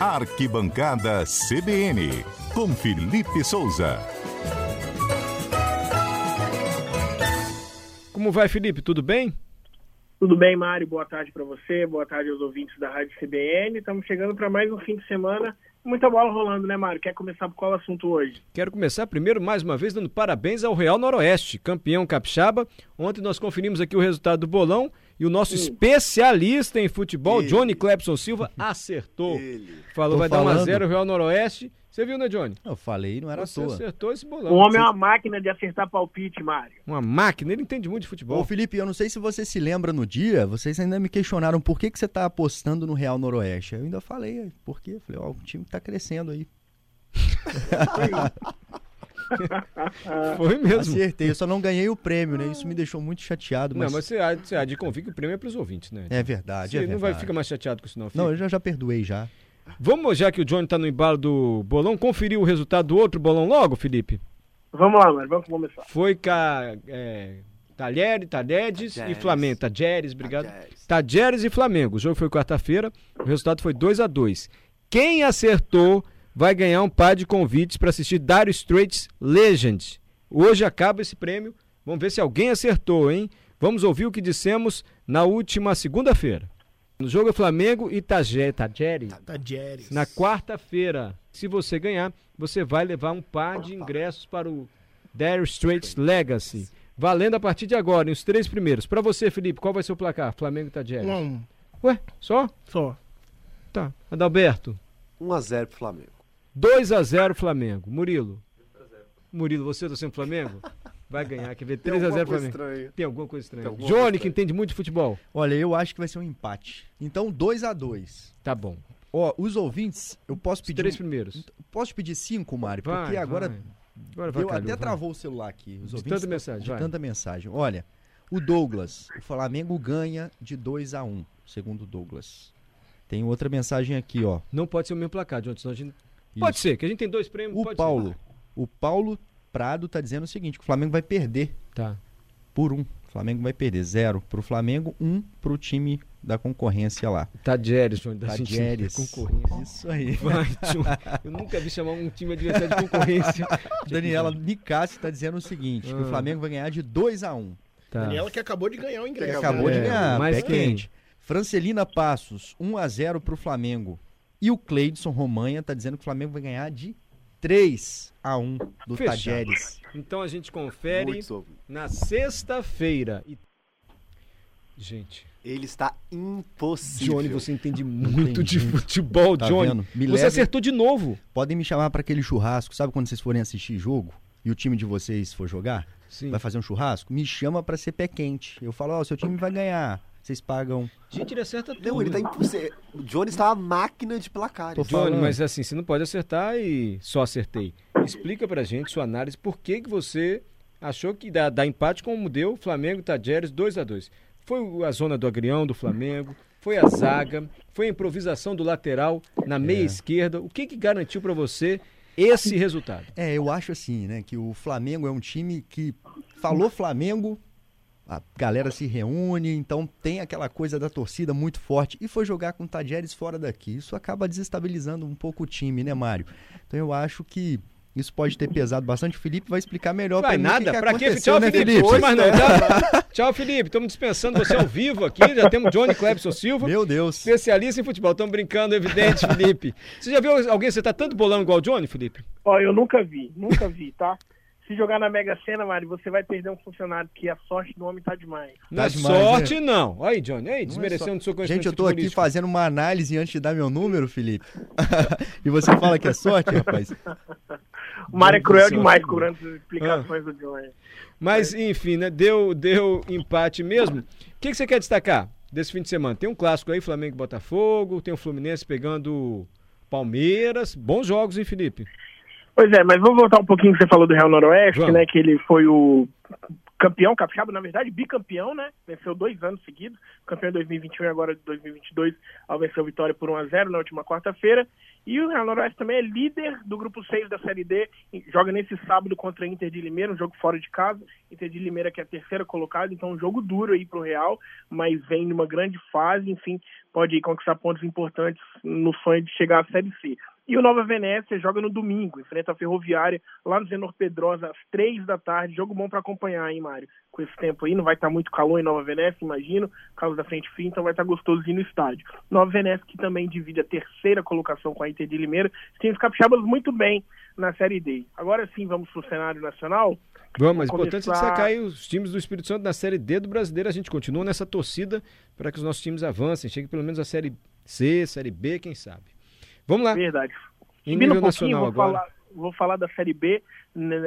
Arquibancada CBN, com Felipe Souza. Como vai, Felipe? Tudo bem? Tudo bem, Mário? Boa tarde para você, boa tarde aos ouvintes da Rádio CBN. Estamos chegando para mais um fim de semana. Muita bola rolando, né, Mário? Quer começar por qual assunto hoje? Quero começar primeiro, mais uma vez, dando parabéns ao Real Noroeste, campeão capixaba. Ontem nós conferimos aqui o resultado do bolão e o nosso Sim. especialista em futebol, Ele. Johnny Clepson Silva, acertou. Ele. Falou, Tô vai falando. dar 1 a 0 o Real Noroeste. Você viu, né, Johnny? Eu falei, não era Você à toa. acertou esse bolão. O homem é uma máquina de acertar palpite, Mário. Uma máquina? Ele entende muito de futebol. Ô, Felipe, eu não sei se você se lembra no dia, vocês ainda me questionaram por que, que você está apostando no Real Noroeste. Eu ainda falei, por quê? Eu falei, ó, o time está crescendo aí. Foi mesmo. Acertei, eu só não ganhei o prêmio, né? Isso me deixou muito chateado. Mas... Não, mas você há, você há de convir que o prêmio é para os ouvintes, né? É verdade, você é não verdade. vai ficar mais chateado com isso, não. Não, eu já, já perdoei já. Vamos, já que o Johnny está no embalo do bolão, conferir o resultado do outro bolão logo, Felipe? Vamos lá, mas vamos começar. Foi com a, é, Talheres, Talheres e Flamengo. Tajeres, obrigado. Tajeres e Flamengo. O jogo foi quarta-feira, o resultado foi 2 a 2 Quem acertou vai ganhar um par de convites para assistir Dire Straits Legend. Hoje acaba esse prêmio. Vamos ver se alguém acertou, hein? Vamos ouvir o que dissemos na última segunda-feira. No jogo é Flamengo e Tajeres. Tajeres. Na quarta-feira. Se você ganhar, você vai levar um par de ingressos para o Dire Straits Legacy. Valendo a partir de agora, os três primeiros. Para você, Felipe, qual vai ser o placar? Flamengo e Tajeres. Um. Ué, só? Só. Tá. Adalberto. 1x0 pro Flamengo. 2x0 Flamengo. Murilo. Murilo, você tá sendo Flamengo? Vai ganhar, quer ver? 3x0 Flamengo. Estranha. Tem alguma coisa estranha. Alguma Johnny, coisa que entende muito de futebol. Olha, eu acho que vai ser um empate. Então, 2x2. Tá bom. Ó, os ouvintes, eu posso pedir. Os três primeiros. Posso pedir cinco, Mário? Vai, porque agora. Vai. Agora vai, eu calhou, até vai. travou o celular aqui. Os de tanta mensagem. De vai. tanta mensagem. Olha, o Douglas, o Flamengo ganha de 2 a 1 um, segundo o Douglas. Tem outra mensagem aqui, ó. Não pode ser o mesmo placar, John, senão a gente. Isso. Pode ser, que a gente tem dois prêmios. O Paulo, ser. o Paulo Prado tá dizendo o seguinte: que o Flamengo vai perder. Tá. Por um. O Flamengo vai perder zero pro Flamengo, um pro time da concorrência lá. Tadieres, João, da Tadieres. concorrência. Isso aí. Vai, Eu nunca vi chamar um time adversário de concorrência. Daniela Nicassi está dizendo o seguinte, ah. que o ah. Flamengo vai ganhar de 2 a 1 um. Tá. Daniela que acabou de ganhar o ingresso. Acabou é, de ganhar, mais quente. Francelina Passos, 1 a 0 pro Flamengo. E o Cleidson Romanha está dizendo que o Flamengo vai ganhar de 3 a 1 do Tajeres. Então a gente confere na sexta-feira. E... Gente. Ele está impossível. Johnny, você entende muito de futebol, tá Johnny. Você leve... acertou de novo. Podem me chamar para aquele churrasco. Sabe quando vocês forem assistir jogo e o time de vocês for jogar? Sim. Vai fazer um churrasco? Me chama para ser pé quente. Eu falo, ó, oh, seu time vai ganhar. Vocês pagam. Gente, ele acerta tudo. Não, ele tá impossível. O Johnny está uma máquina de placar. Johnny, mas assim, você não pode acertar e só acertei. Explica pra gente sua análise, por que, que você achou que dá, dá empate como deu Flamengo Tajeres 2 a 2 Foi a zona do agrião do Flamengo, foi a zaga, foi a improvisação do lateral na meia é. esquerda. O que, que garantiu para você esse resultado? É, eu acho assim, né, que o Flamengo é um time que falou Flamengo, a galera se reúne, então tem aquela coisa da torcida muito forte. E foi jogar com o Tajeres fora daqui. Isso acaba desestabilizando um pouco o time, né, Mário? Então eu acho que isso pode ter pesado bastante. O Felipe vai explicar melhor para mim nada. o que, pra que quê? Tchau, né, Felipe. Hoje, mas não, tchau, tchau, Felipe. Estamos dispensando você ao vivo aqui. Já temos Johnny Clebson Silva. Meu Deus. Especialista em futebol. Estamos brincando, evidente, Felipe. Você já viu alguém você tá tanto bolando igual o Johnny, Felipe? Ó, eu nunca vi. Nunca vi, tá? Se jogar na Mega Sena, Mari, você vai perder um funcionário, porque a sorte do homem tá demais. Não é sorte, né? não. Aí, Johnny, aí, é desmerecendo o seu conhecimento Gente, eu tô aqui fazendo uma análise antes de dar meu número, Felipe. e você fala que é sorte, rapaz? o Mário é cruel demais cobrando as explicações ah. do Johnny. Mas, enfim, né, deu, deu empate mesmo. O que, que você quer destacar desse fim de semana? Tem um clássico aí, Flamengo e Botafogo, tem o Fluminense pegando Palmeiras. Bons jogos, hein, Felipe? Pois é, mas vamos voltar um pouquinho que você falou do Real Noroeste, Vamos. né? Que ele foi o campeão capixaba, na verdade, bicampeão, né? Venceu dois anos seguidos, campeão em 2021 e agora de 2022, ao vencer o Vitória por 1 a 0 na última quarta-feira. E o Real Noroeste também é líder do grupo 6 da Série D, joga nesse sábado contra a Inter de Limeira, um jogo fora de casa. Inter de Limeira que é a terceira colocada, então um jogo duro aí pro Real, mas vem numa grande fase, enfim, pode conquistar pontos importantes no sonho de chegar à Série C. E o Nova Venécia joga no domingo, enfrenta a Ferroviária lá no Zenor Pedrosa às três da tarde. Jogo bom para acompanhar, hein, Mário? Com esse tempo aí, não vai estar muito calor em Nova Venécia, imagino, causa da frente fria, então vai estar gostoso ir no estádio. Nova Venécia que também divide a terceira colocação com a Inter de Limeira, tem os capixabas muito bem na Série D. Agora sim, vamos pro cenário nacional. Vamos, mas importante é começar- destacar aí os times do Espírito Santo na Série D do Brasileiro. A gente continua nessa torcida para que os nossos times avancem, cheguem pelo menos à Série C, Série B, quem sabe. Vamos lá, Verdade. em Subindo um pouquinho, nacional vou agora. falar, vou falar da Série B.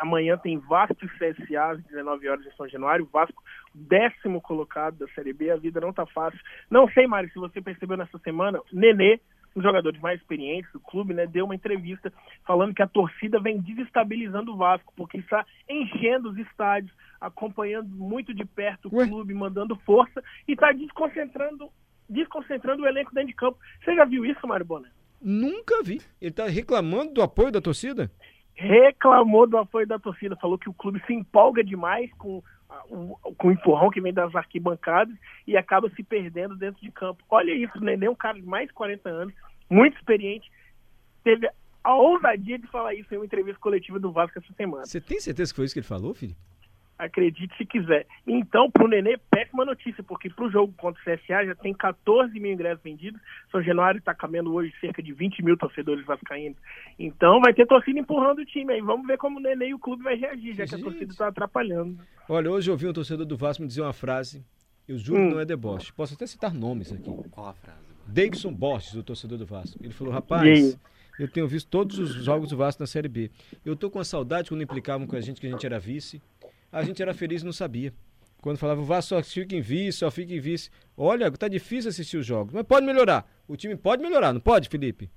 Amanhã tem Vasco e CSA às 19 horas em São Januário. Vasco, décimo colocado da Série B. A vida não tá fácil. Não sei, Mário, se você percebeu nessa semana, Nenê, um dos jogadores mais experientes do clube, né, deu uma entrevista falando que a torcida vem desestabilizando o Vasco, porque está enchendo os estádios, acompanhando muito de perto o Ué? clube, mandando força e está desconcentrando, desconcentrando o elenco dentro de campo. Você já viu isso, Mário Boné? Nunca vi. Ele tá reclamando do apoio da torcida? reclamou do apoio da torcida, falou que o clube se empolga demais com, o, com o empurrão que vem das arquibancadas e acaba se perdendo dentro de campo. Olha isso, o Nenê é um cara de mais de 40 anos, muito experiente, teve a ousadia de falar isso em uma entrevista coletiva do Vasco essa semana. Você tem certeza que foi isso que ele falou, filho? Acredite se quiser. Então, pro Nenê, péssima notícia, porque pro jogo contra o CSA já tem 14 mil ingressos vendidos. São Januário está cabendo hoje cerca de 20 mil torcedores vascaínos. Então vai ter torcida empurrando o time aí. Vamos ver como o Nenê e o clube vai reagir, já que a Gente. torcida está atrapalhando. Olha, hoje eu ouvi um torcedor do Vasco me dizer uma frase, eu juro que Hum. não é deboche. Posso até citar nomes aqui. Qual a frase? Davidson Borges, o torcedor do Vasco. Ele falou, rapaz, eu tenho visto todos os jogos do Vasco na Série B. Eu tô com a saudade quando implicavam com a gente que a gente era vice. A gente era feliz e não sabia. Quando falava, o Vasco só fica em vice, só fica em vice. Olha, tá difícil assistir os jogos. Mas pode melhorar. O time pode melhorar, não pode, Felipe?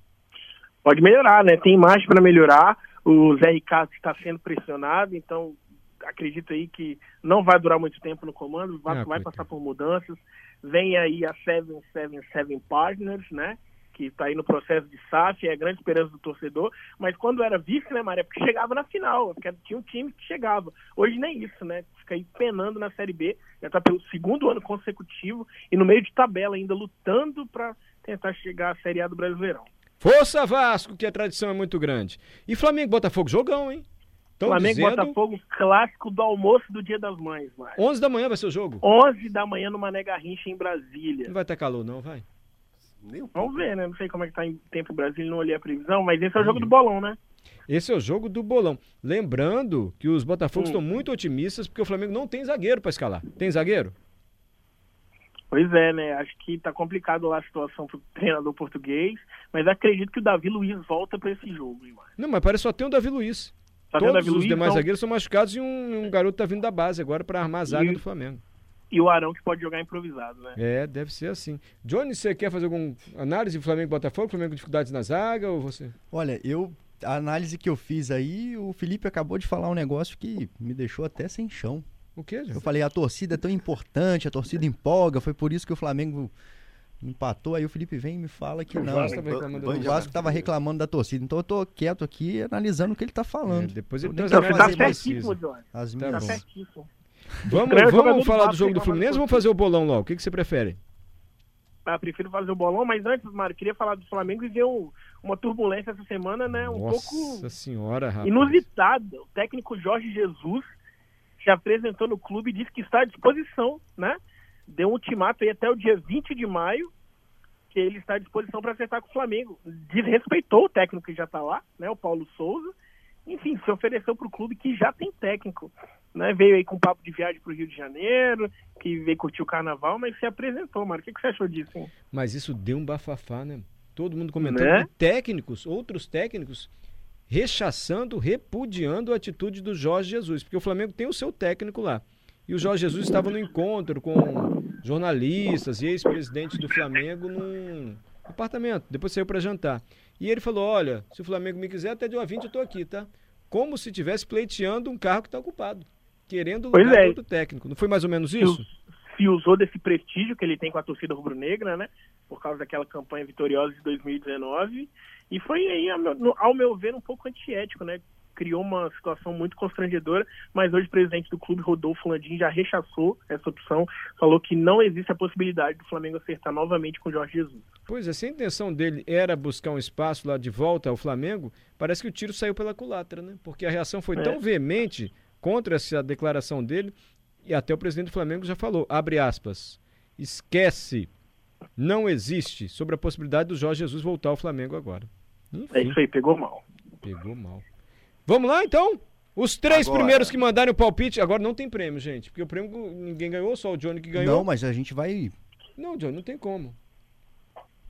Pode melhorar, né? Tem margem para melhorar. O Zé Ricardo está sendo pressionado, então acredito aí que não vai durar muito tempo no comando. O Vasco Ah, vai passar por mudanças. Vem aí a 777 Partners, né? Que está aí no processo de SAF, é a grande esperança do torcedor. Mas quando era vice, né, Maria? Porque chegava na final, porque tinha um time que chegava. Hoje nem isso, né? Fica aí penando na Série B, já está pelo segundo ano consecutivo e no meio de tabela ainda lutando para tentar chegar à Série A do Brasileirão. Força Vasco, que a tradição é muito grande. E Flamengo Botafogo, jogão, hein? Tão Flamengo dizendo, Botafogo, clássico do almoço do Dia das Mães, Mário. 11 da manhã vai ser o jogo. 11 da manhã no Mané Garrincha, em Brasília. Não vai ter calor não, vai. Vamos ver, né? Não sei como é que tá em tempo em Brasília, não olhei a previsão, mas esse é o jogo do bolão, né? Esse é o jogo do bolão. Lembrando que os Botafogos Hum. estão muito otimistas porque o Flamengo não tem zagueiro para escalar. Tem zagueiro? Pois é, né? Acho que tá complicado lá a situação pro treinador português, mas acredito que o Davi Luiz volta pra esse jogo, hein, Mário. Não, mas parece só tem o Davi Luiz. O Todos Davi os Luiz, demais então, zagueiros são machucados e um, um garoto tá vindo da base agora para armar a zaga E- do Flamengo. E o Arão que pode jogar improvisado, né? É, deve ser assim. Johnny, você quer fazer alguma análise do Flamengo e Botafogo? Flamengo com dificuldades na zaga ou você? Olha, eu. A análise que eu fiz aí, o Felipe acabou de falar um negócio que me deixou até sem chão. O quê, Eu Johnny? falei, a torcida é tão importante, a torcida empolga, foi por isso que o Flamengo empatou. Aí o Felipe vem e me fala que O não. Vasco O Vasco tava reclamando da torcida. Então eu tô quieto aqui analisando o que ele tá É, falando. depois ele Eu Então, tá certíssimo. Johnny. As Tá Tá minhas. certíssimo. Vamos, vamos do falar do Vasco jogo do Fluminense ou vamos fazer o bolão logo? O que, que você prefere? Ah, prefiro fazer o bolão, mas antes, Mário, queria falar do Flamengo e ver um- uma turbulência essa semana, né? Um Nossa pouco senhora, rapaz. inusitada. O técnico Jorge Jesus se apresentou no clube e disse que está à disposição, né? Deu um ultimato aí até o dia 20 de maio, que ele está à disposição para acertar com o Flamengo. Desrespeitou o técnico que já está lá, né? O Paulo Souza. Enfim, se ofereceu para o clube que já tem técnico. Né? Veio aí com papo de viagem para o Rio de Janeiro, que veio curtir o carnaval, mas se apresentou, mano. O que, que você achou disso, hein? Mas isso deu um bafafá, né? Todo mundo comentando. Né? E técnicos, outros técnicos, rechaçando, repudiando a atitude do Jorge Jesus. Porque o Flamengo tem o seu técnico lá. E o Jorge Jesus estava no encontro com jornalistas e ex-presidentes do Flamengo num apartamento. Depois saiu para jantar. E ele falou: Olha, se o Flamengo me quiser, até dia 20 eu tô aqui, tá? Como se estivesse pleiteando um carro que está ocupado. Querendo Pois lugar é. outro técnico. Não foi mais ou menos isso? se usou desse prestígio que ele tem com a torcida rubro-negra, né? Por causa daquela campanha vitoriosa de 2019. E foi aí, ao meu, no- ao meu ver, um pouco antiético, né? Criou uma situação muito constrangedora, mas hoje o presidente do clube, Rodolfo Landim, já rechaçou essa opção, falou que não existe a possibilidade do Flamengo acertar novamente com o Jorge Jesus. Pois é, se a intenção dele era buscar um espaço lá de volta ao Flamengo, parece que o tiro saiu pela culatra, né? Porque a reação foi É. tão veemente contra essa declaração dele, e até o presidente do Flamengo já falou, abre aspas, esquece, não existe sobre a possibilidade do Jorge Jesus voltar ao Flamengo agora. É Enfim, isso aí, pegou mal. pegou mal. Vamos lá, então? Os três Agora. primeiros que mandarem o palpite, agora não tem prêmio, gente, porque o prêmio ninguém ganhou, só o Johnny que ganhou. Não, mas a gente vai. Não, Johnny, não tem como.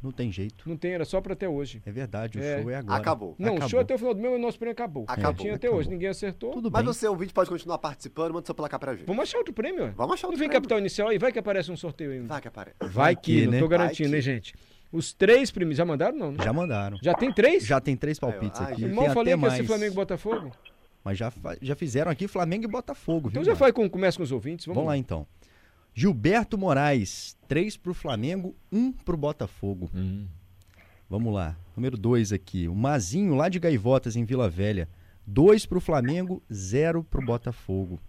Não tem jeito. Não tem, era só pra até hoje. É verdade, o É. show é agora. Acabou. Não, o Acabou. show até o final do mês, o nosso prêmio acabou. Acabou. Tinha até Acabou. hoje, ninguém acertou. Tudo Mas bem. você, ouvinte, pode continuar participando, manda seu placar pra gente. Vamos achar outro prêmio. Vamos achar Não outro vem prêmio. capital inicial aí, vai que aparece um sorteio aí. Vai que aparece. Vai que, que, não né? tô Vai garantindo, que. hein, gente. Os três primeiros, já mandaram não, né? Já mandaram. Já tem três? Já tem três palpites Ai, aqui. gente. Irmão, tem falei até que ia mais. ser Flamengo e Botafogo. Mas já, já fizeram aqui Flamengo e Botafogo, Então viu? já Marcos? faz com, começa com os ouvintes, vamos, Vamos lá então. Gilberto Moraes, três pro Flamengo, um pro Botafogo. Hum. Vamos lá. Número dois aqui. O Mazinho, lá de Gaivotas, em Vila Velha. Dois pro Flamengo, zero pro Botafogo.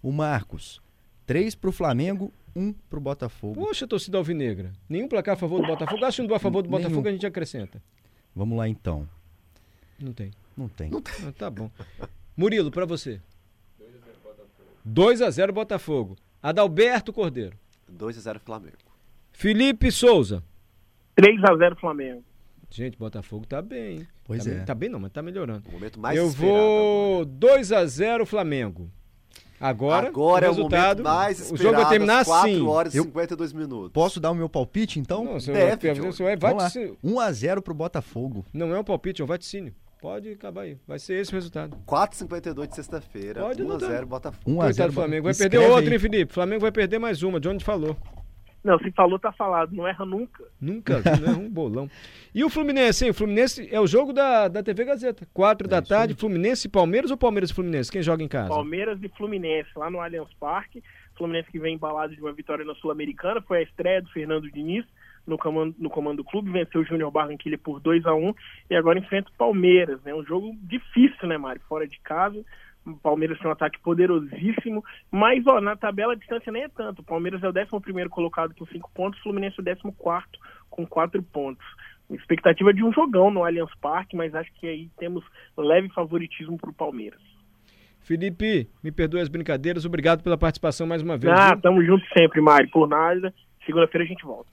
O Marcos, três pro Flamengo, um pro Botafogo. Poxa, torcida alvinegra. Nenhum placar a favor do Botafogo. Acho um a favor do Nenhum. Botafogo, a gente acrescenta. Vamos lá então. Não tem. Não tem. Ah, tá bom. Murilo, pra você. 2 a 0 Botafogo. Adalberto Cordeiro. 2x0 Flamengo. Felipe Souza. 3 a 0 Flamengo. Gente, Botafogo tá bem. hein? Pois tá é. bem- Tá bem não, mas tá melhorando. O momento mais Eu vou 2 a 0 Flamengo. Agora, Agora o é o resultado, momento mais o esperado. jogo vai terminar às 4 assim. horas e Eu- 52 minutos. Posso dar o meu palpite então? Não, você Deve, vai, Johnny. você vai, vai Vamos lá. 1 1 a 0 pro Botafogo. Não é um palpite, é um vaticínio. Pode acabar aí. Vai ser esse o resultado. 4h52 de sexta-feira. Pode 1x0 anotar. Botafogo. 1 a Coitado 0 do Flamengo. Vai perder outra, aí. hein, Felipe? Flamengo vai perder mais uma. Johnny falou. Não, se falou, tá falado. Não erra nunca. Nunca vi, né? Um bolão. E o Fluminense, hein? O Fluminense é o jogo da, da TV Gazeta. Quatro da É isso tarde, Fluminense e Palmeiras ou Palmeiras e Fluminense? Quem joga em casa? Palmeiras e Fluminense, lá no Allianz Parque. Fluminense que vem embalado de uma vitória na Sul-Americana. Foi a estreia do Fernando Diniz no comando, no comando do clube. Venceu o Júnior Barranquilla por 2 a 1 E agora enfrenta o Palmeiras. né? um jogo difícil, né, Mário? Fora de casa. O Palmeiras tem um ataque poderosíssimo. Mas, ó, na tabela a distância nem é tanto. O Palmeiras é o 11 colocado com 5 pontos. O Fluminense é o 14 com 4 pontos. Expectativa de um jogão no Allianz Parque, mas acho que aí temos leve favoritismo para o Palmeiras. Felipe, me perdoe as brincadeiras. Obrigado pela participação mais uma vez. Ah, viu? tamo junto sempre, Mário. Por nada. Segunda-feira a gente volta.